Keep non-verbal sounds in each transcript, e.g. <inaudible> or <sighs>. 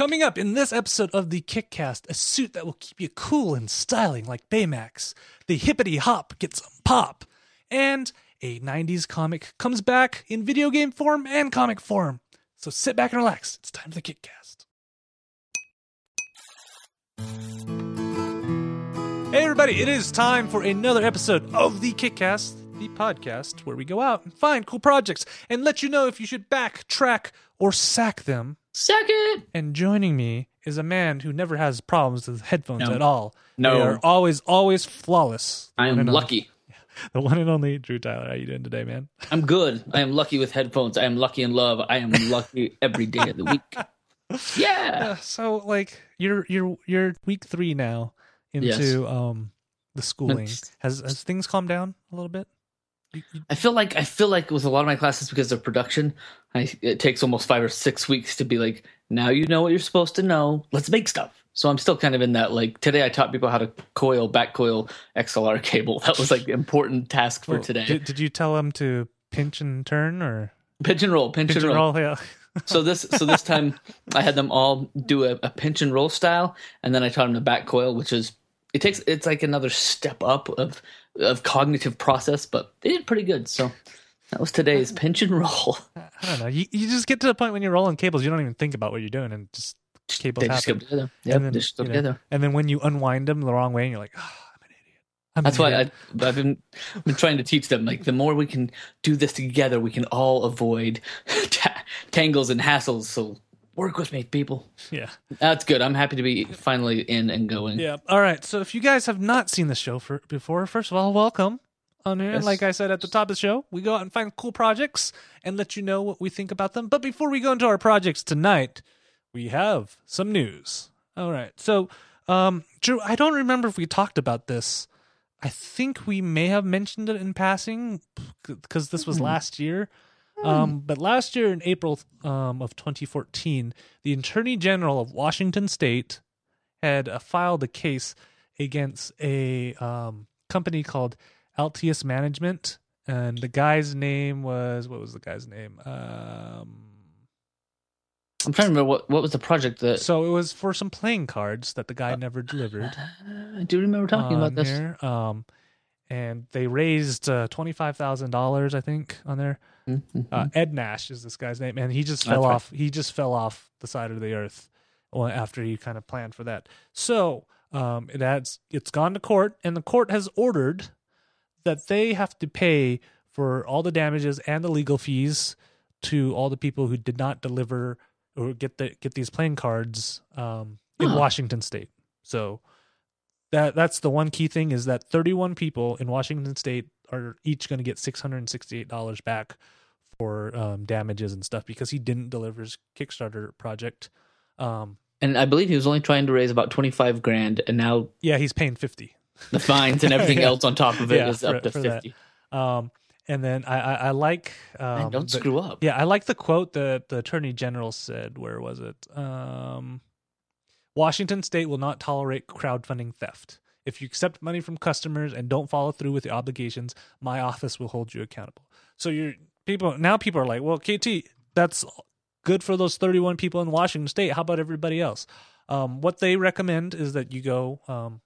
Coming up in this episode of the Kickcast, a suit that will keep you cool and styling like Baymax. The hippity hop gets some pop. And a 90s comic comes back in video game form and comic form. So sit back and relax. It's time for the Kickcast. Hey, everybody, it is time for another episode of the Kickcast, the podcast where we go out and find cool projects and let you know if you should backtrack or sack them. Second. And joining me is a man who never has problems with headphones No. at all. No. They are always, always flawless. I am and only- lucky. <laughs> The one and only Drew Tyler. How are you doing today, man? I'm good. I am lucky with headphones. I am lucky in love. I am lucky <laughs> every day of the week. Yeah. Uh, so, like, you're you're you're week three now into Yes. um the schooling. Has has things calmed down a little bit? I feel like I feel like with a lot of my classes because of production, I, it takes almost five or six weeks to be like, now you know what you're supposed to know. Let's make stuff. So I'm still kind of in that like today I taught people how to coil back coil XLR cable. <laughs> That was like the important task for well, today. Did, did you tell them to pinch and turn or pinch and roll, pinch, pinch and and roll. roll? Yeah. <laughs> so this so this time I had them all do a, a pinch and roll style, and then I taught them to back coil, which is it takes it's like another step up of of cognitive process, but they did pretty good. So that was today's pinch and roll. <laughs> I don't know. You, you just get to the point when you're rolling cables, you don't even think about what you're doing, and just cables They just happen. together. Yep, and then, just you know, together. and then when you unwind them the wrong way, and you're like, oh, I'm an idiot. I'm That's an why idiot." I, I've been been trying to teach them. Like the more we can do this together, we can all avoid <laughs> ta- tangles and hassles. So work with me, people. yeah. That's good. I'm happy to be finally in and going. Yeah. All right. So if you guys have not seen the show for, before, first of all, welcome on here. Yes. Like I said at the top of the show, we go out and find cool projects and let you know what we think about them. But before we go into our projects tonight, we have some news. All right. So, um, Drew, I don't remember if we talked about this. I think we may have mentioned it in passing because this was last year. Um, but last year in April um, of 2014, the Attorney General of Washington State had uh, filed a case against a um, company called Altius Management, and the guy's name was what was the guy's name? Um, I'm trying to remember what what was the project that so it was for some playing cards that the guy never delivered. I do remember talking about this. Um, and they raised uh, twenty five thousand dollars, I think, on there. Mhm. Uh, Ed Nash is this guy's name, and he just That's fell right. off. He just fell off the side of the earth after he kind of planned for that. So um, it adds. It's gone to court, and the court has ordered that they have to pay for all the damages and the legal fees to all the people who did not deliver or get the get these playing cards um, in Huh. Washington State. So that that's the one key thing is that 31 people in Washington State are each going to get $668 back for um, damages and stuff because he didn't deliver his Kickstarter project. Um, And I believe he was only trying to raise about 25 grand, and now yeah, he's paying 50. the fines and <laughs> everything Yeah. else on top of it is Yeah, for- up to 50. Um, and then I, I, I like Man, um, don't the- screw up. Yeah, I like the quote that the attorney general said. Where was it? Um, Washington State will not tolerate crowdfunding theft. If you accept money from customers and don't follow through with the obligations, my office will hold you accountable. So you're people now. People are like, well, KT, that's good for those 31 people in Washington State. How about everybody else? Um, what they recommend is that you go um,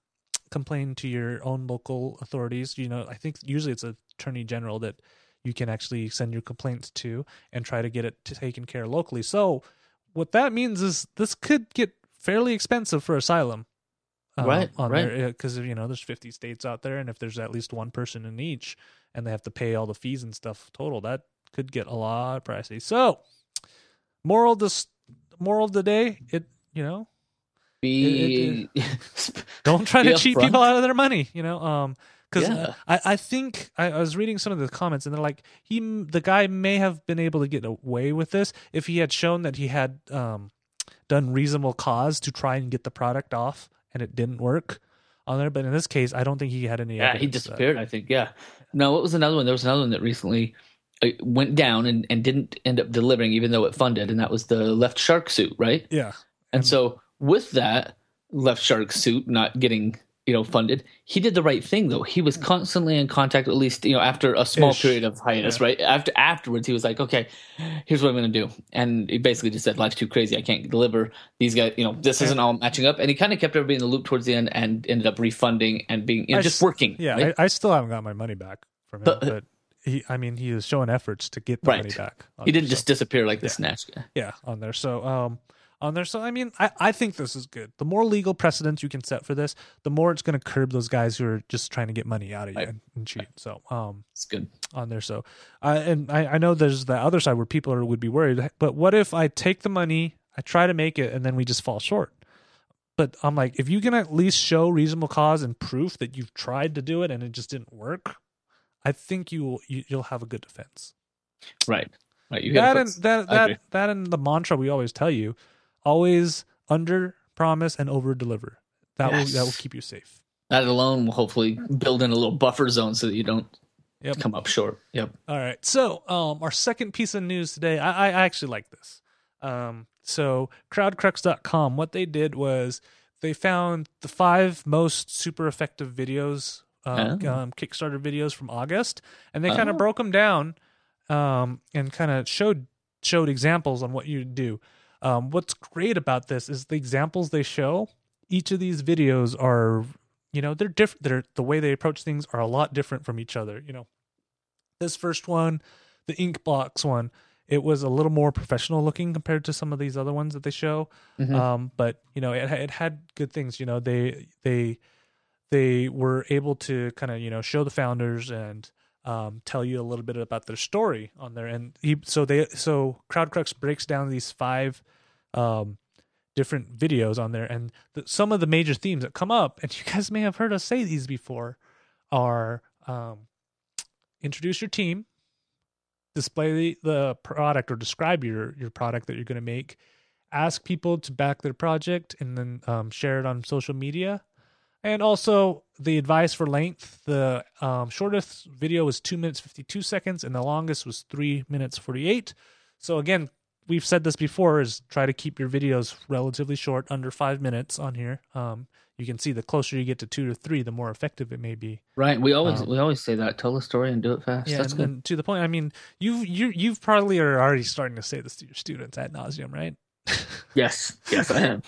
complain to your own local authorities. You know, I think usually it's attorney general that you can actually send your complaints to and try to get it taken care locally. So what that means is this could get fairly expensive for asylum. um, Right, on right. because you know there's 50 states out there and if there's at least one person in each and they have to pay all the fees and stuff total that could get a lot pricey so moral this moral of the day it you know Be <laughs> don't try to cheat upfront. people out of their money you know um because Yeah. I, I think I, I was reading some of the comments and they're like he the guy may have been able to get away with this if he had shown that he had um done reasonable cause to try and get the product off and it didn't work on there but in this case i don't think he had any yeah, he disappeared, I think. Yeah. No, what was another one? There was another one that recently uh, went down and, and didn't end up delivering, even though it funded, and that was the left shark suit, right? yeah And so with that left shark suit not getting you know funded he did the right thing though he was constantly in contact at least you know after a small Ish. period of hiatus Yeah. right after afterwards he was like okay here's what i'm going to do and he basically just said life's too crazy i can't deliver these guys you know this isn't all matching up and he kind of kept everybody in the loop towards the end and ended up refunding and being you know, just s- working Yeah, right? I, I still haven't got my money back from him, But- but, he, I mean, he was showing efforts to get the Right. money back. he didn't just disappear like the snatch guy yeah on there. So um, on there. So I mean, I I think this is good. The more legal precedents you can set for this, the more it's going to curb those guys who are just trying to get money out of you Right. and, and cheat. So um, it's good on there. So, uh, and I, I know there's the other side where people are, would be worried. But what if I take the money, I try to make it, and then we just fall short? But I'm like, if you can at least show reasonable cause and proof that you've tried to do it and it just didn't work, I think you will you, you'll have a good defense. right right you That and that that that and the mantra we always tell you, always under promise and over deliver. That will that will keep you safe. that alone will hopefully build in a little buffer zone so that you don't Yep. come up short yep All right. So, um, our second piece of news today, I, I actually like this. Um, so crowdcrux.com, what they did was they found the five most super effective videos, um, Oh. um Kickstarter videos from August, and they kind Oh. of broke them down, um, and kind of showed showed examples on what you do. Um, what's great about this is the examples they show. Each of these videos are, you know, they're different. They're the way they approach things are a lot different from each other. You know, this first one, the Inkbox one, it was a little more professional looking compared to some of these other ones that they show. Mhm. Um, but you know, it it had good things. You know, they they they were able to kind of you know show the founders and um, tell you a little bit about their story on there. And he, so they so CrowdCrux breaks down these five um, different videos on there, and the, some of the major themes that come up, and <laughs> you guys may have heard us say these before, are um, introduce your team, display the, the product or describe your your product that you're going to make, ask people to back their project, and then um, share it on social media. And also the advice for length. The um, shortest video was two minutes fifty two seconds, and the longest was three minutes forty eight. So again, we've said this before: is try to keep your videos relatively short, under five minutes on here. Um, you can see the closer you get to two to three, the more effective it may be. Right. We always Um, we always say that. Tell the story and do it fast. Yeah, That's and, good. and to the point. I mean, you you you've probably are already starting to say this to your students ad nauseum, right? <laughs> yes. Yes, I am.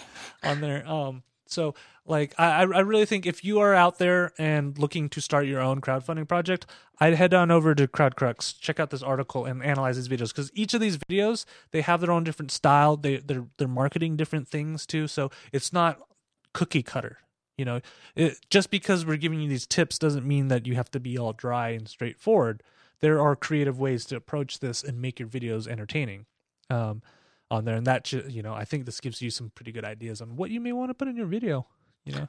on there. Um, so like I I really think if you are out there and looking to start your own crowdfunding project, I'd head on over to CrowdCrux, check out this article, and analyze these videos because each of these videos they have their own different style. They they're they're marketing different things too, so it's not cookie cutter. You know, it, just because we're giving you these tips doesn't mean that you have to be all dry and straightforward. There are creative ways to approach this and make your videos entertaining. Um, on there, and that you know, I think this gives you some pretty good ideas on what you may want to put in your video. You know,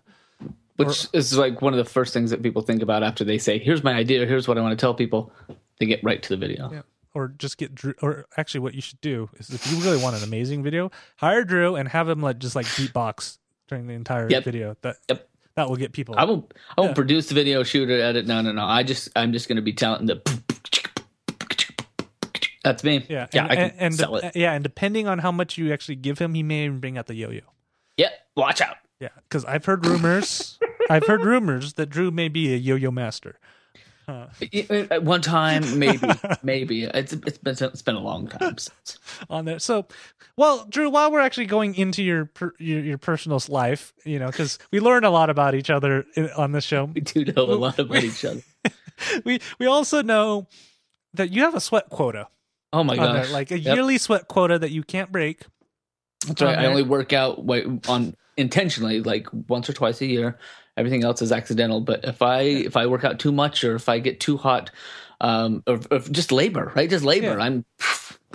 Which is like one of the first things that people think about after they say, "Here's my idea. Here's what I want to tell people." They get right to the video. Yeah. or just get Drew. Or actually, what you should do is if you really want an amazing video, hire Drew and have him like just like beatbox during the entire Yep. video. That Yep. that will get people. I won't. I won't Yeah. produce the video, shoot it, edit. No, no, no. I just. I'm just going to be telling the. That's me. yeah, Yeah. and, I can and, and sell it. yeah, and depending on how much you actually give him, he may even bring out the yo-yo. Yeah. Watch out. Yeah, because I've heard rumors. I've heard rumors that Drew may be a yo-yo master. At one time, maybe, maybe it's it's been it's been a long time since. <laughs> on there. So, well, Drew, while we're actually going into your per, your, your personal life, you know, because we learn a lot about each other in, on this show. We do know a lot about each other. <laughs> We we also know that you have a sweat quota, Oh my on there, gosh! like a Yep. yearly sweat quota that you can't break. That's right. I only work out on intentionally, like once or twice a year. Everything else is accidental. But if I if I work out too much or if I get too hot, um, or, or just labor, right? Just labor. Yeah. I'm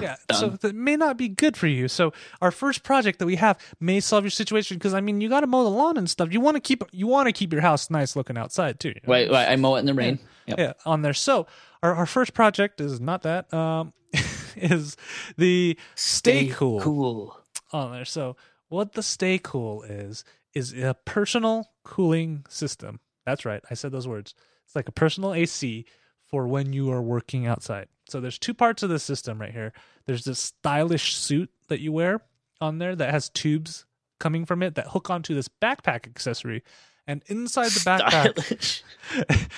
Yeah, <sighs> Done. so that may not be good for you. So our first project that we have may solve your situation because I mean you got to mow the lawn and stuff. You want to keep you want to keep your house nice looking outside too. you know? right. right I mow it in the rain. Yep. yeah on there so our, our first project is not that um <laughs> is the stay, cool, Cool. on there so what the stay cool is is a personal cooling system. That's right i said those words. It's like a personal ac for when you are working outside. So there's two parts of the system right here. There's this stylish suit that you wear on there that has tubes coming from it that hook onto this backpack accessory. And inside the backpack,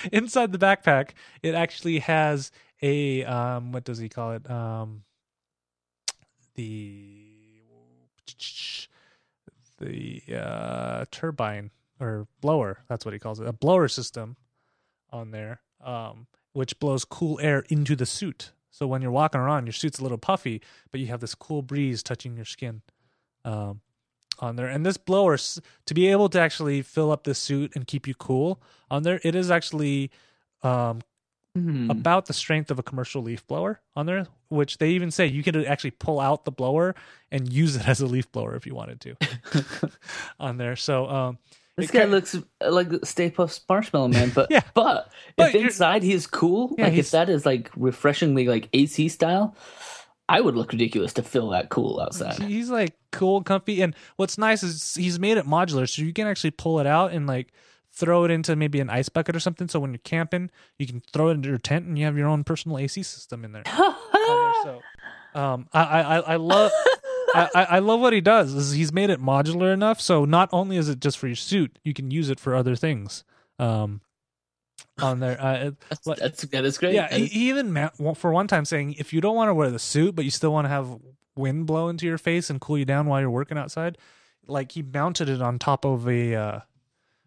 <laughs> inside the backpack, it actually has a um, what does he call it? Um, the the uh, turbine or blower. That's what he calls it. A blower system on there, um, which blows cool air into the suit. So when you're walking around, your suit's a little puffy, but you have this cool breeze touching your skin um, on there. And this blower, to be able to actually fill up this suit and keep you cool on there, it is actually um, Hmm. about the strength of a commercial leaf blower on there, which they even say you could actually pull out the blower and use it <laughs> as a leaf blower if you wanted to <laughs> on there. So, um, This guy ki- looks like Stay Puft Marshmallow Man, but <laughs> Yeah. but, But if you're- inside he's cool, Yeah, like he's- if that is like refreshingly like AC style, I would look ridiculous to feel that cool outside. he's like cool, comfy, and what's nice is he's made it modular, so you can actually pull it out and like throw it into maybe an ice bucket or something. So when you're camping, you can throw it into your tent and you have your own personal AC system in there. there. <laughs> So, um, I I I- love. I, I love what he does. Is he's made it modular enough, so not only is it just for your suit, you can use it for other things. Um, on there, uh, That's, that's that is great. yeah, he, he even ma- for one time saying if you don't want to wear the suit, but you still want to have wind blow into your face and cool you down while you're working outside, like he mounted it on top of a uh,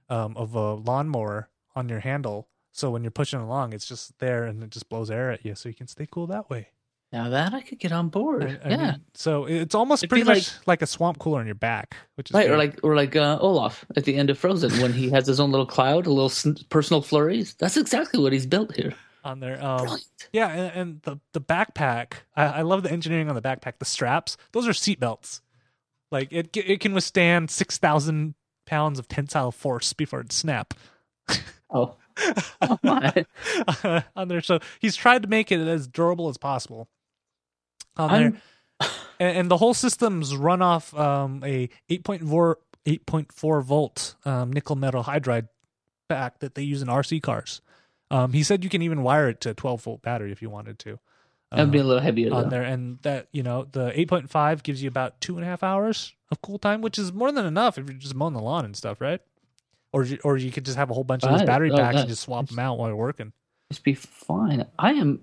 um, of a lawnmower on your handle, so when you're pushing along, it's just there and it just blows air at you, so you can stay cool that way. now that I could get on board. I- I yeah, mean, so it's almost It'd pretty much like, a swamp cooler on your back, which is right. Or like or like uh, Olaf at the end of Frozen when he has his own little cloud, a little sn- personal flurries. That's exactly what he's built here. on there. Um, Yeah, and, and the the backpack, I, I love the engineering on the backpack. The straps, those are seat belts. Like it, it can withstand six thousand pounds of tensile force before it snap. Oh, <laughs> oh my! on there, so he's tried to make it as durable as possible. On there, and, and the whole system's run off um, a 8.4 8.4 volt um, nickel metal hydride pack that they use in RC cars. Um, he said you can even wire it to a 12 volt battery if you wanted to. That'd be a little heavier on though. there, and that you know the 8.5 gives you about two and a half hours of cool time, which is more than enough if you're just mowing the lawn and stuff, right? Or you, or you could just have a whole bunch of those battery Oh, packs and just swap them out while you're working. Just be fine. I am.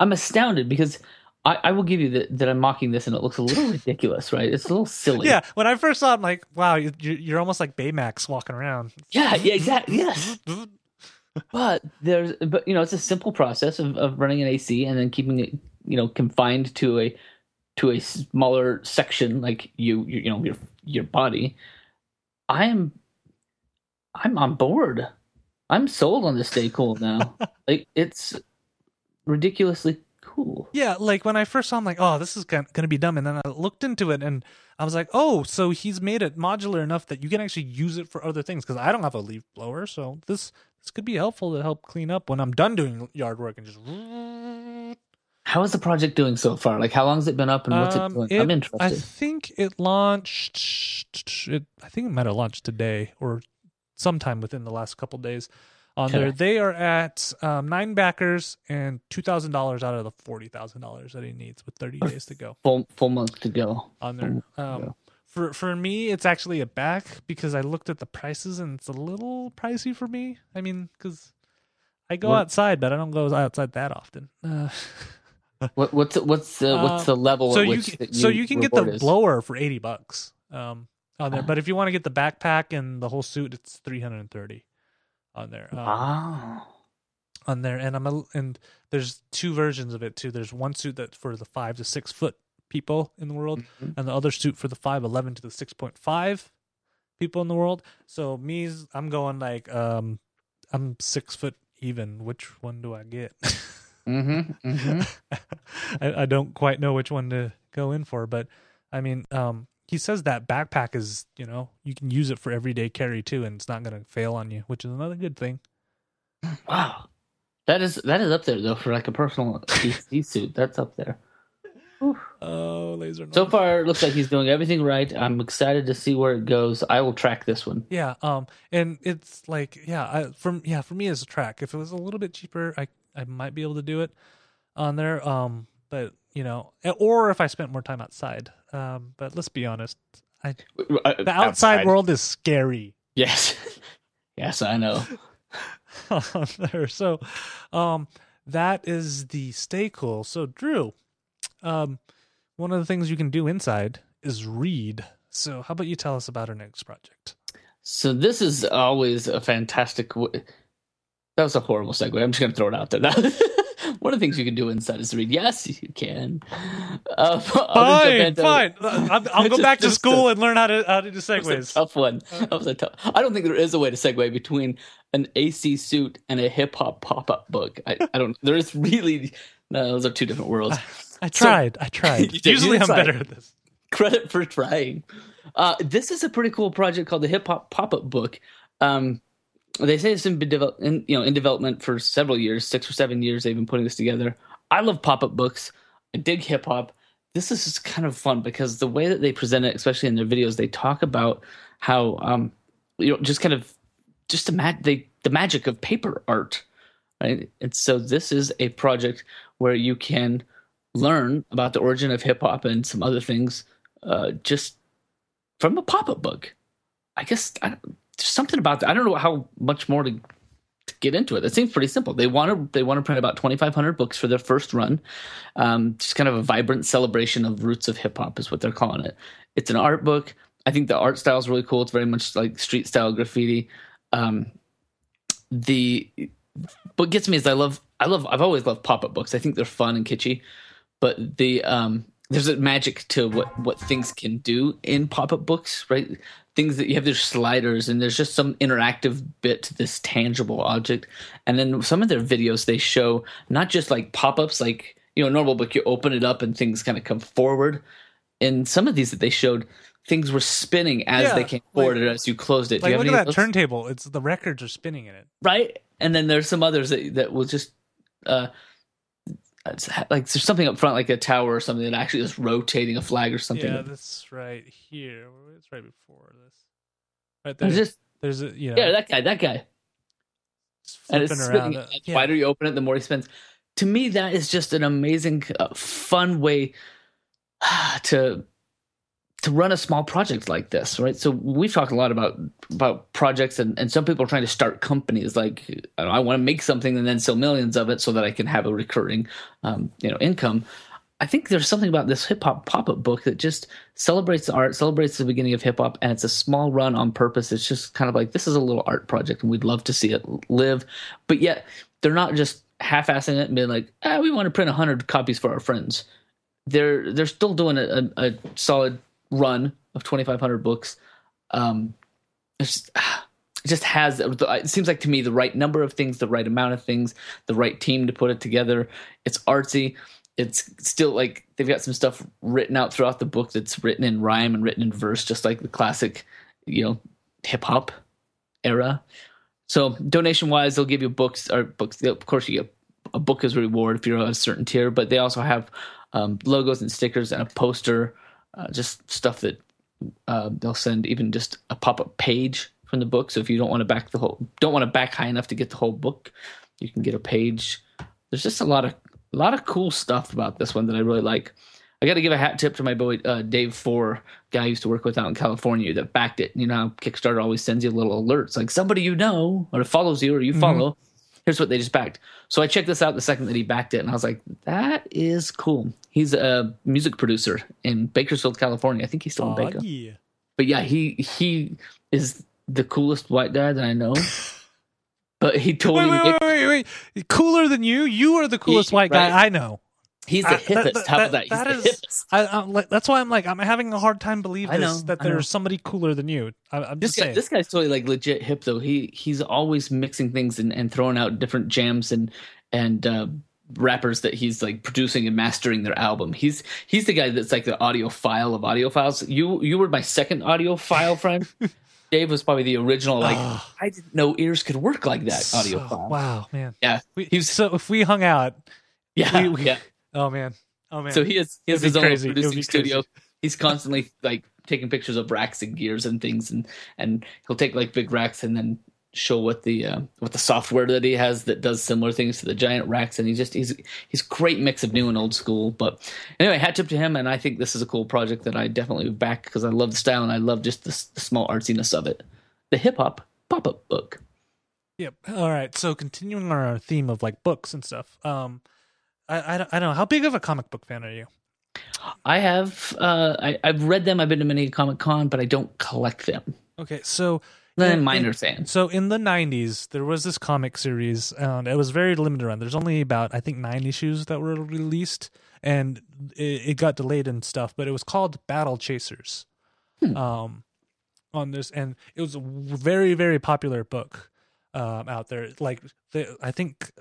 I'm astounded because I, I will give you that that I'm mocking this and it looks a little <laughs> ridiculous, right? It's a little silly. Yeah, when I first saw it, I'm like, wow, you- you're, you're almost like Baymax walking around. Yeah. Yeah. Exactly. Yes. <laughs> but there's but you know it's a simple process of, of running an AC and then keeping it you know confined to a to a smaller section like you you, you know your your body. I am I'm on board. I'm sold on this stay cool now. <laughs> like it's ridiculously cool. Yeah, like when I first saw him, like, oh, this is going to be dumb. And then I looked into it and I was like, oh, so he's made it modular enough that you can actually use it for other things. Because I don't have a leaf blower. So this this could be helpful to help clean up when I'm done doing yard work and just. How is the project doing so far? Like how long has it been up and what's Um, it doing? it- I'm interested. I think it launched. It, I think it might have launched today or sometime within the last couple days. On Okay. there, they are at um, nine backers and two thousand dollars out of the forty thousand dollars that he needs with thirty days to go full full month to go. on there. Um. For for me, it's actually a back because I looked at the prices and it's a little pricey for me. I mean, because I go outside, but I don't go outside that often. Uh, <laughs> What what's what's uh, what's the level so you which can, that so you you can get the is? blower for 80 bucks um on there Ah. but if you want to get the backpack and the whole suit it's 330 on there um, Wow. on there and i'm a, and there's two versions of it too there's one suit that's for the 5 to 6 foot people in the world Mhm. and the other suit for the 511 to the 6.5 people in the world so me's i'm going like um i'm 6 foot even which one do i get <laughs> Mm-hmm. Mm-hmm. <laughs> I, I don't quite know which one to go in for, but I mean, um, he says that backpack is, you know, you can use it for everyday carry too, and it's not going to fail on you, which is another good thing. Wow. That is that is up there though for like a personal <laughs> AC suit. That's up there. Oh, laser. So far, it looks like he's doing everything right. I'm excited to see where it goes. I will track this one. yeah. Um, and it's like, yeah, I, from yeah, for me as a track, if it was a little bit cheaper, I I might be able to do it on there. Um, but you know, or if I spent more time outside. Um, but let's be honest, I, the outside, world is scary. Yes. <laughs> Yes, I know. <laughs> there. So, um, that is the stay cool. So, Drew, um, one of the things you can do inside is read. So, how about you tell us about our next project? So this is always a fantastic. W- that was a horrible segue. I'm just going to throw it out there. <laughs> One of the things you can do inside is read. Yes, you can. Uh, <laughs> fine, fine. <laughs> I'll, I'll go back to school a, and learn how to how to do segues. tough one. That was a tough. I don't think there is a way to segue between an AC suit and a hip hop pop up book. I, I don't. There is really. No, those are two different worlds. <sighs> I, I tried. So, I tried. Usually, I'm tried. better at this. Credit for trying. Uh, this is a pretty cool project called the Hip Hop Pop Up Book. Um, they say it's been in, you know in development for several years, six or seven years. They've been putting this together. I love pop up books. I dig hip hop. This is just kind of fun because the way that they present it, especially in their videos, they talk about how um, you know just kind of just the mag- they, the magic of paper art, right? And so this is a project where you can learn about the origin of hip hop and some other things uh, just from a pop up book. I guess I, there's something about that. I don't know how much more to, to get into it. It seems pretty simple. They want to they want to print about 2,500 books for their first run. Um, just kind of a vibrant celebration of roots of hip hop is what they're calling it. It's an art book. I think the art style is really cool. It's very much like street style graffiti. Um, the what gets me is I love I love I've always loved pop up books. I think they're fun and kitschy, but the um, there's a magic to what what things can do in pop up books, right? Things that you have their sliders and there's just some interactive bit to this tangible object. And then some of their videos they show not just like pop ups, like you know, normal book you open it up and things kind of come forward. In some of these that they showed, things were spinning as yeah, they came forward like, as you closed it. Like, look at that turntable; it's the records are spinning in it, right? And then there's some others that that will just uh, like there's something up front like a tower or something that actually is rotating a flag or something. Yeah, that's right here. It's right before this. Right there. There's just there's a you know, yeah that guy that guy. And it's spinning. The yeah. wider you open it, the more he spins. To me, that is just an amazing, uh, fun way <sighs> to to run a small project like this, right? So we've talked a lot about about projects, and, and some people are trying to start companies. Like I, I want to make something and then sell millions of it so that I can have a recurring, um, you know, income. I think there's something about this hip hop pop up book that just celebrates the art, celebrates the beginning of hip hop, and it's a small run on purpose. It's just kind of like this is a little art project, and we'd love to see it live. But yet they're not just half assing it and being like, ah, we want to print hundred copies for our friends. They're they're still doing a, a, a solid run of 2,500 books. Um, just, <sighs> it just has, it seems like to me, the right number of things, the right amount of things, the right team to put it together. It's artsy. It's still like they've got some stuff written out throughout the book that's written in rhyme and written in verse, just like the classic, you know, hip hop era. So donation wise, they'll give you books or books. Of course, you get a book as a reward if you're a certain tier, but they also have um, logos and stickers and a poster uh, just stuff that uh, they'll send even just a pop-up page from the book. So if you don't want to back the whole, don't want to back high enough to get the whole book, you can get a page. There's just a lot of a lot of cool stuff about this one that I really like. I got to give a hat tip to my boy uh, Dave Four, guy I used to work with out in California that backed it. You know, Kickstarter always sends you little alerts like somebody you know or follows you or you mm-hmm. follow here's what they just backed. So I checked this out the second that he backed it, and I was like, that is cool. He's a music producer in Bakersfield, California. I think he's still in Baker. Yeah. But yeah, he he is the coolest white guy that I know. <laughs> but he told wait, me, wait, wait, wait, wait, cooler than you. You are the coolest he, white right? guy I know. He's the hippest. That, How about that? That the is. I, like, that's why I'm like I'm having a hard time believing this, that there's somebody cooler than you. I, am this guy, saying. this guy's totally like legit hip though. He he's always mixing things and, and throwing out different jams and and uh, rappers that he's like producing and mastering their album. He's he's the guy that's like the audiophile of audiophiles. You you were my second audiophile <laughs> friend. Dave was probably the original. Like oh. I didn't know ears could work like that. Audio so, file. Wow, man. Yeah, we, was, so if we hung out, yeah, we, we, yeah. Oh man, Oh man! So he has he has his own producing studio. He's constantly like taking pictures of racks and gears and things, and and he'll take like big racks and then show what the uh, what the software that he has that does similar things to the giant racks. And he's just he's he's great mix of new and old school. But anyway, hat tip to him, and I think this is a cool project that I definitely back because I love the style and I love just the, the small artsiness of it. The hip hop pop up book. Yep. All right. So continuing on our theme of like books and stuff. Um, I I, don't- I don't know how big of a comic book fan are you? I have uh, I, I've read them. I've been to many Comic Con, but I don't collect them. Okay. So Then in- fan. So in the '90s, there was this comic series, and it was very limited run. There's only about I think nine issues that were released, and it, it got delayed and stuff. But it was called Battle Chasers. Um, on this, and it was a very very popular book um, out there. Like the, I think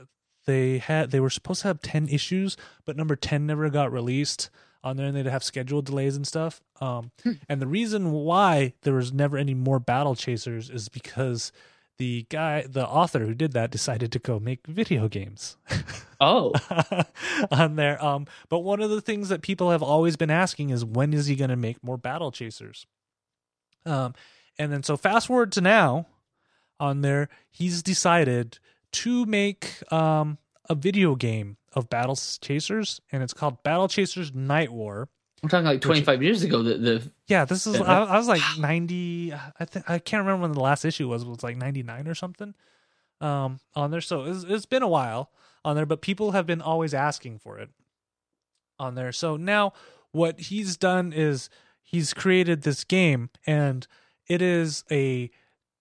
they had they were supposed to have 10 issues but number 10 never got released on there and they'd have schedule delays and stuff. Um and the reason why there was never any more battle chasers is because the guy the author who did that decided to go make video games. <laughs> Oh, on there. Um but one of the things that people have always been asking is when is he going to make more battle chasers? Um and then so fast forward to now on there he's decided to make um a video game of battle chasers and it's called battle chasers Nightwar I'm talking like 25 years ago. The the yeah this is. I, I was like <sighs> 90 i think i can't remember when the last issue was it was like 99 or something um on there so it's, it's been a while on there but people have been always asking for it on there so now what he's done is he's created this game and it is a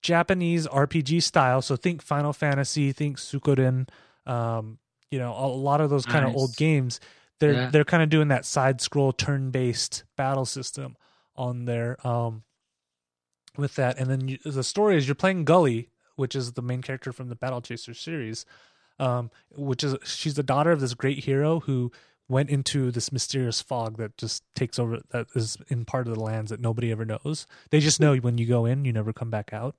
japanese rpg style so think final fantasy think suikoden um you know a lot of those kind of old games they're Yeah. they're kind of doing that side scroll turn based battle system on there um with that. And then you, the story is you're playing gully which is the main character from the battle chaser series um which is she's the daughter of this great hero who went into this mysterious fog that just takes over that is in part of the lands that nobody ever knows. They just know when you go in you never come back out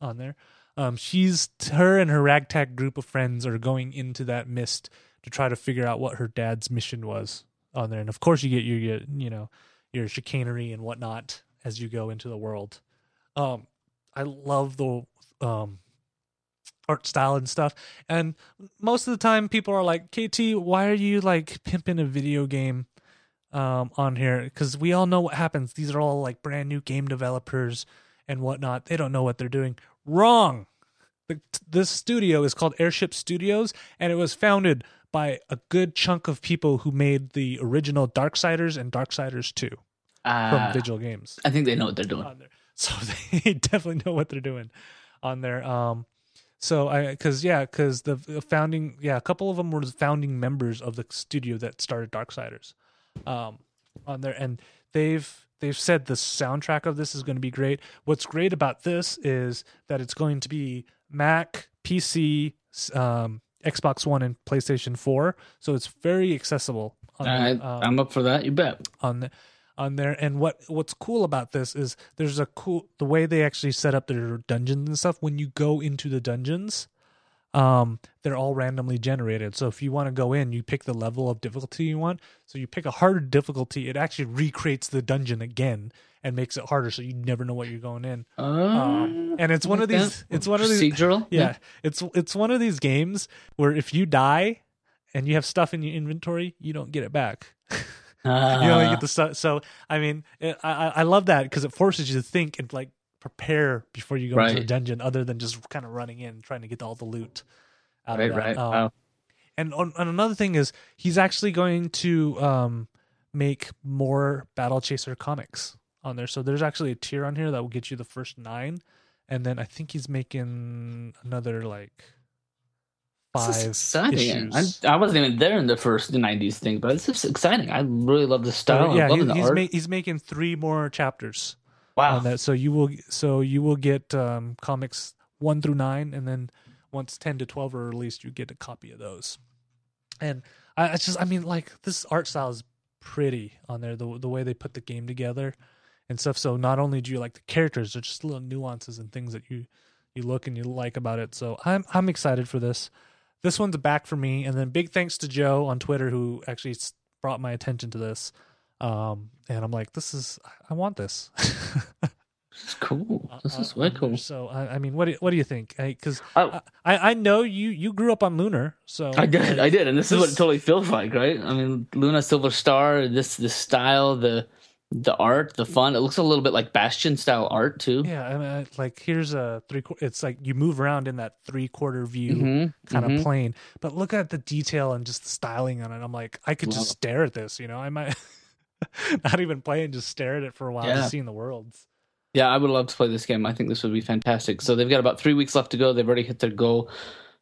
on there um she's her and her ragtag group of friends are going into that mist to try to figure out what her dad's mission was on there. And of course you get your, your you know your chicanery and whatnot as you go into the world. Um i love the um art style and stuff. And most of the time people are like kt why are you like pimping a video game um on here? Because we all know what happens. These are all like brand new game developers and whatnot. They don't know what they're doing wrong. The, this studio is called airship studios and it was founded by a good chunk of people who made the original darksiders and darksiders 2 from uh, Vigil Games. I think they know what they're doing. <laughs> So they definitely know what they're doing on there. Um, so I, because yeah, because the the founding, yeah, a couple of them were the founding members of the studio that started Darksiders, um, on there, and they've they've said the soundtrack of this is going to be great. What's great about this is that it's going to be Mac, PC, um, Xbox One, and PlayStation Four, so it's very accessible. On there. Um, I'm up for that. You bet. on the, on there and what what's cool about this is there's a cool the way they actually set up their dungeons and stuff when you go into the dungeons um they're all randomly generated so if you want to go in you pick the level of difficulty you want so you pick a harder difficulty it actually recreates the dungeon again and makes it harder so you never know what you're going in um, and it's one of these that. it's one of these procedural. <laughs> yeah it's it's one of these games where if you die and you have stuff in your inventory you don't get it back Uh, <laughs> you only get the stuff. So I mean, it, I I love that because it forces you to think and like prepare before you go into the dungeon, other than just kind of running in trying to get all the loot. Out right, of that. right. Um, wow. And on, and another thing is he's actually going to um make more Battle Chaser comics on there. So there's actually a tier on here that will get you the first nine, and then I think he's making another like five exciting. I, issues. I wasn't even there in the first '90s thing, but it's exciting. I really love the style. Yeah, I'm loving he- the he's art. ma- he's making three more chapters. Wow. on that. So you will so you will get um, comics one through nine, and then once ten to twelve are released, you get a copy of those. And I just I mean like this art style is pretty on there the the way they put the game together and stuff. So not only do you like the characters, there's just little nuances and things that you you look and you like about it. So I'm I'm excited for this. This one's back for me, and then big thanks to Joe on Twitter who actually brought my attention to this. Um, and I'm like, this is I want this. This is cool. <laughs> This is uh, way cool. So I, I mean, what do you, what do you think? Because I, I, I know you you grew up on Lunar, so I did, I did, and this, is what it totally feels like, right? I mean, Lunar Silver Star, this the style, the the art, the fun. It looks a little bit like Bastion style art too. Yeah, I mean, like here's a three. It's like you move around in that three quarter view Mhm, kind of mhm. plane, but look at the detail and just the styling on it. I'm like, I could Love just it. stare at this. You know, I might <laughs> not even play and just stare at it for a while, Yeah. just seeing the worlds. Yeah, I would love to play this game. I think this would be fantastic. So they've got about three weeks left to go. They've already hit their goal,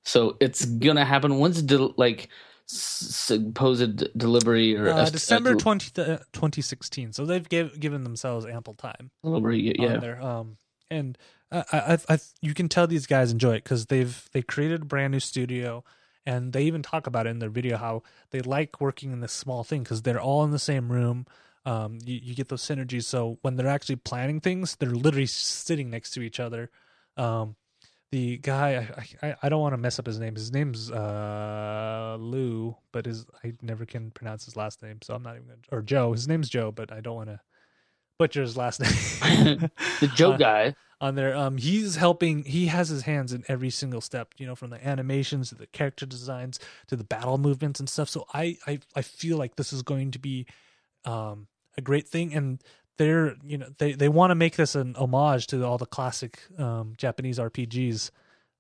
so it's gonna happen. When's del- like supposed delivery or Uh, est- December uh, 20, uh, 2016. So they've give, given themselves ample time. delivery? Yeah, there. Um, and I, I, I, you can tell these guys enjoy it because they've they created a brand new studio, and they even talk about it in their video how they like working in this small thing because they're all in the same room. Um, you, you get those synergies. So when they're actually planning things, they're literally sitting next to each other. Um, the guy I, I, I don't want to mess up his name. His name's uh Lou, but his I never can pronounce his last name, so I'm not even gonna or Joe. His name's Joe, but I don't want to butcher his last name. <laughs> the Joe <laughs> Uh, guy. On there. Um, he's helping. He has his hands in every single step. You know, from the animations to the character designs to the battle movements and stuff. So I, I, I feel like this is going to be, um, a great thing. And they're, you know, they they want to make this an homage to all the classic um Japanese RPGs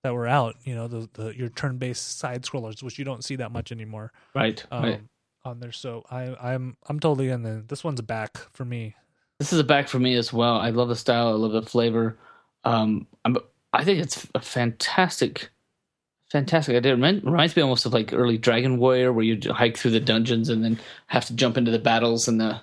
that were out. You know, the the your turn based side scrollers, which you don't see that much anymore. Right, Um, right. on there. So I, I'm, I'm totally in. The, this one's back for me. This is a back for me as well. I love the style. I love the flavor. Um, I think it's a fantastic, fantastic idea. It reminds me almost of like early Dragon Warrior, where you hike through the dungeons and then have to jump into the battles and the,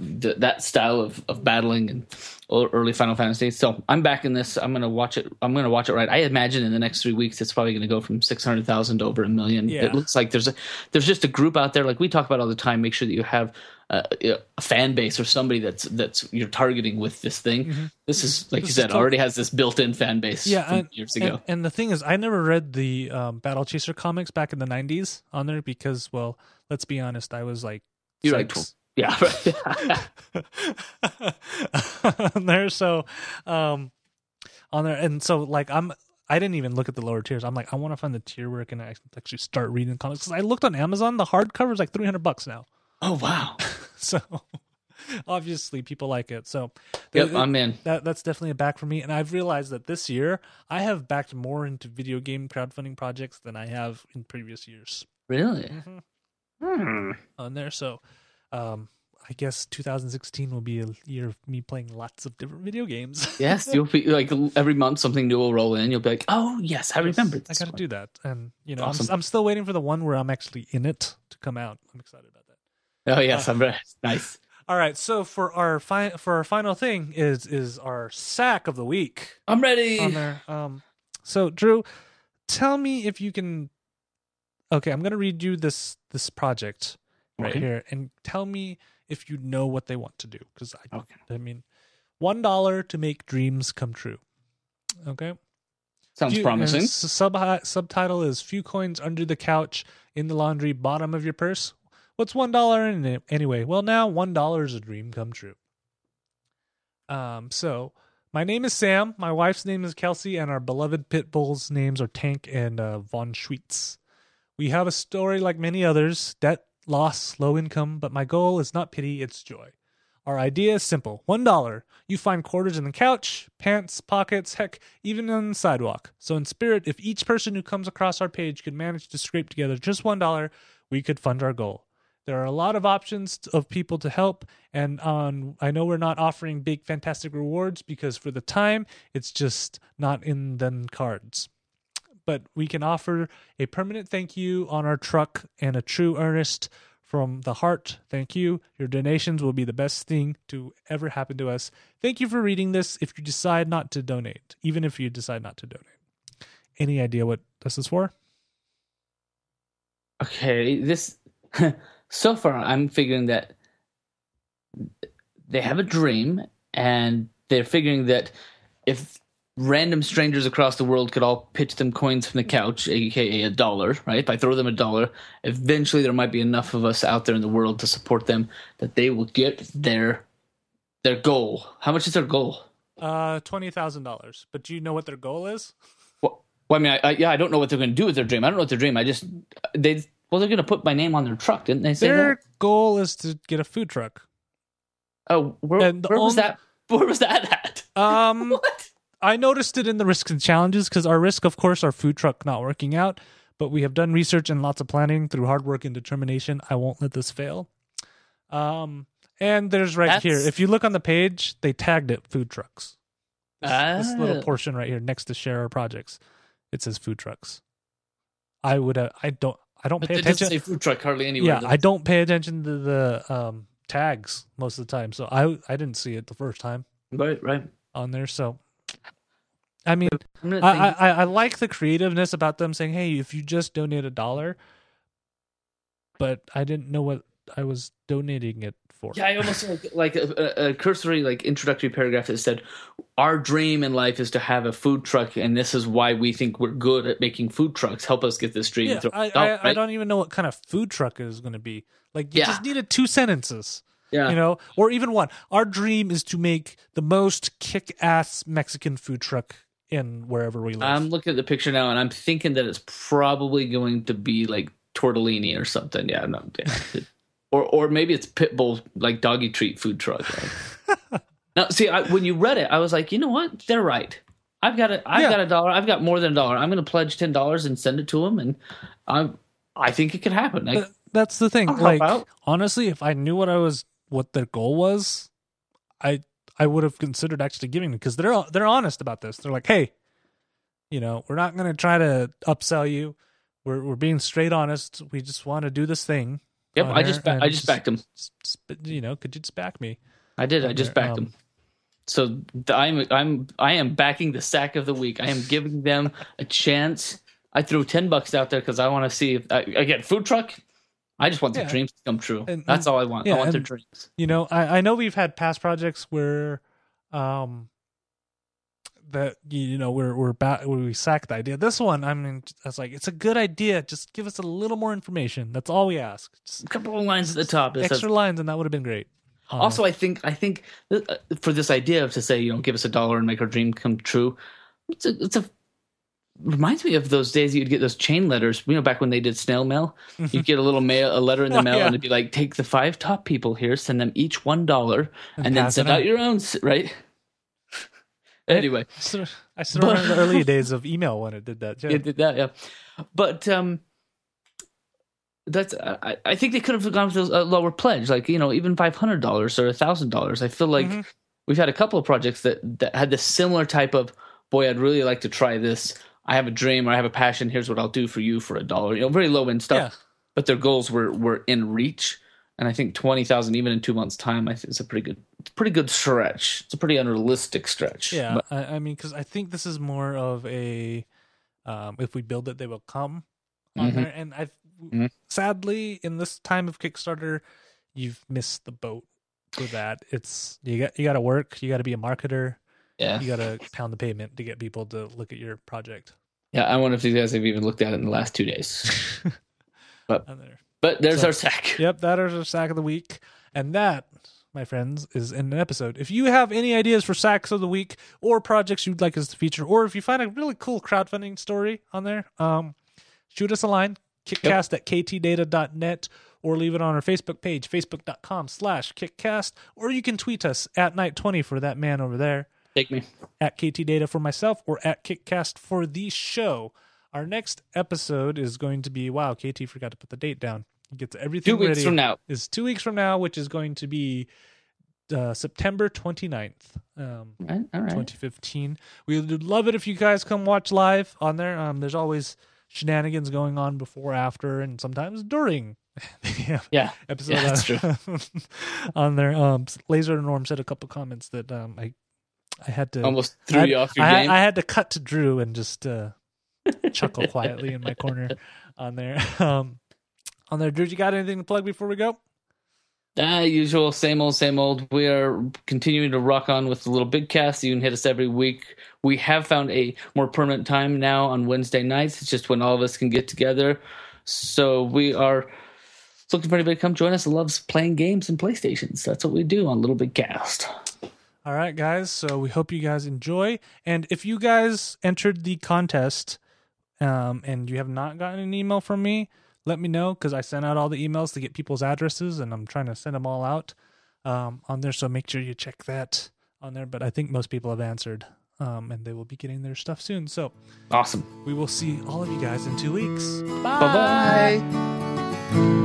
the that style of, of battling and early Final Fantasy. So I'm back in this. I'm gonna watch it. I'm gonna watch it right. I imagine in the next three weeks, it's probably gonna go from six hundred thousand to over a million. Yeah. It looks like there's a there's just a group out there like we talk about all the time. Make sure that you have uh, a fan base or somebody that's that's you're targeting with this thing. This is like This you said, tot- already has this built-in fan base. yeah from and, years ago. And, the thing is i never read the um, battle chaser comics back in the 90s on there because well let's be honest i was like You're like. Yeah, right. on there so um on there and so like i'm i didn't even look at the lower tiers i'm like i want to find the tier where i can actually start reading comics because i looked on amazon the hardcover is like 300 bucks now oh wow. <laughs> so obviously people like it so Yep, it- I'm in. that that's definitely a back for me. And I've realized that this year I have backed more into video game crowdfunding projects than I have in previous years Really? Mhm. Hmm. on there. So um I guess 2016 will be a year of me playing lots of different video games. <laughs> Yes, you'll be like every month something new will roll in. You'll be like, oh yes, I remember. I got to do that. And you know, Awesome. I'm I'm still waiting for the one where I'm actually in it to come out. I'm excited about that. Oh yes, I'm very <laughs> nice. <laughs> All right, so for our fi- for our final thing is is our sack of the week. I'm ready. on there. Um, so Drew, tell me if you can. Okay, I'm gonna read you this this project right Okay. here, and tell me if you know what they want to do. Because I, Okay. I mean, one dollar to make dreams come true. Okay. Sounds Few- promising. s- Sub subtitle is few coins under the couch in the laundry bottom of your purse. What's one dollar in it anyway? Well, now one dollar is a dream come true. Um. So my name is Sam. My wife's name is Kelsey, and our beloved pit bulls' names are Tank and uh, Von Schweetz. We have a story like many others: debt, loss, low income. But my goal is not pity; it's joy. Our idea is simple. One dollar. You find quarters in the couch, pants, pockets, heck, even on the sidewalk. So in spirit, if each person who comes across our page could manage to scrape together just one dollar, we could fund our goal. There are a lot of options of people to help, and on I know we're not offering big fantastic rewards because for the time it's just not in the cards. But we can offer a permanent thank you on our truck and a true earnest from the heart. Thank you. Your donations will be the best thing to ever happen to us. Thank you for reading this. If you decide not to donate, even if you decide not to donate, any idea what this is for? Okay, this <laughs> so far I'm figuring that they have a dream and they're figuring that if random strangers across the world could all pitch them coins from the couch, aka a dollar, right? If I throw them a dollar, eventually there might be enough of us out there in the world to support them that they will get their their goal. How much is their goal? Uh, twenty thousand dollars. But do you know what their goal is? Well, well I mean, I, I, yeah, I don't know what they're going to do with their dream. I don't know what their dream. I just they well, they're going to put my name on their truck, didn't they say Their that? goal is to get a food truck. Oh, where, where was that? <laughs> Where was that at? Um, <laughs> What? I noticed it in the risks and challenges because our risk, of course, our food truck not working out. But we have done research and lots of planning through hard work and determination. I won't let this fail. Um, and there's right That's- here. If you look on the page, they tagged it food trucks. This, this little Ah. portion right here next to share our projects, it says food trucks. I would. Uh, I don't. I don't But pay it doesn't say food truck hardly anywhere. yeah, I don't pay attention to the um, tags most of the time, so I I didn't see it the first time Right, right. on there. So, I mean, I, I I like the creativeness about them saying, "Hey, if you just donate a dollar," but I didn't know what I was donating it for. Yeah, I almost like, like a, a, cursory, like introductory paragraph that said, "Our dream in life is to have a food truck, and this is why we think we're good at making food trucks. Help us get this dream." Yeah, through." I, I, I don't even know what kind of food truck is going to be. Like, you Yeah. just needed two sentences, Yeah, you know, or even one. Our dream is to make the most kick-ass Mexican food truck in wherever we live. I'm looking at the picture now, and I'm thinking that it's probably going to be like tortellini or something. Yeah, no, yeah. <laughs> or or maybe it's Pitbull like doggy treat food truck. right? <laughs> now, see, I, when you read it, I was like, you know what? They're right. I've got a, I've Yeah. got a dollar. I've got more than a dollar. I'm going to pledge ten dollars and send it to them, and I'm, I think it could happen. Th- That's the thing. I'll Like, honestly, if I knew what I was, what their goal was, I I would have considered actually giving them because they're they're honest about this. They're like, hey, you know, we're not going to try to upsell you. We're we're being straight honest. We just want to do this thing. yep, I just, ba- I just backed him. s- You know, could you just back me? I did. I just backed um, them. So I'm I'm I am backing the sack of the week. I am giving them a chance. I threw ten bucks out there because I want to see if I, get food truck. I just want their Yeah. dreams to come true. And- That's all I want. yeah, I want their dreams. You know, I I know we've had past projects where, um. That you know we're we're we sacked the idea. This one, I mean, I was like, it's a good idea. Just give us a little more information. That's all we ask. Just A couple of lines at the top. Extra says, lines, and that would have been great. Um, also, I think I think uh, for this idea of to say you know give us a dollar and make our dream come true, it's a it's a reminds me of those days you'd get those chain letters. You know, back when they did snail mail, you'd get a little mail, a letter in the <laughs> Oh, mail, yeah. and it'd be like, take the five top people here, send them each one dollar, And and, then send out your own. Right. <laughs> anyway, I still, I still But- remember the early days of email when it did that. Too. it did that. Yeah, but um. That's I, I think they could have gone with a lower pledge, like you know, even five hundred dollars or a thousand dollars. I feel like Mhm. we've had a couple of projects that that had this similar type of boy i'd really like to try this i have a dream or i have a passion here's what i'll do for you for a dollar you know very low end stuff Yeah. but their goals were were in reach and i think 20000 even in two months time i think it's a pretty good pretty good stretch it's a pretty unrealistic stretch Yeah, But- I, I mean, because I think this is more of a, um, if we build it, they will come. On Mhm. there, and I, Mhm. sadly, in this time of Kickstarter, you've missed the boat for that. It's you got you got to work. You got to be a marketer. Yeah You got to pound the pavement to get people to look at your project. yeah i wonder if these guys have even looked at it in the last two days <laughs> But- there. but there's So- our sack <laughs> Yep, that is our sack of the week. And that, my friends, is in an episode. If you have any ideas for sacks of the week or projects you'd like us to feature, or if you find a really cool crowdfunding story on there, um, shoot us a line, kickcast at ktdata.net, or leave it on our Facebook page, facebook.com slash kickcast, or you can tweet us at night20 for that man over there take me at KT Data for myself or at Kickcast for the show. Our next episode is going to be wow, KT forgot to put the date down. He gets everything two weeks ready. from now Is two weeks from now, which is going to be uh, September 29th, um, all right, all right. 2015. We would love it if you guys come watch live on there. Um, there's always shenanigans going on before, after, and sometimes during. <laughs> the yeah episode Yeah, that's on, <laughs> on there. Um, Laser Norm said a couple comments that um, I I had to almost threw I, you off your I, game I had to cut to Drew and just uh, <laughs> chuckle quietly in my corner on there. <laughs> Um, on there, Drew, you got anything to plug before we go? Ah, usual, same old, same old. We are continuing to rock on with the little big cast. You can hit us every week. We have found a more permanent time now on Wednesday nights. It's just when all of us can get together. So we are looking for anybody to come join us and loves playing games and PlayStations. That's what we do on Little Big Cast. All right, guys. So we hope you guys enjoy. And if you guys entered the contest um, and you have not gotten an email from me, let me know because I sent out all the emails to get people's addresses and I'm trying to send them all out. um, on there. So make sure you check that on there. But I think most people have answered, um, and they will be getting their stuff soon. So Awesome. we will see all of you guys in two weeks. Bye bye.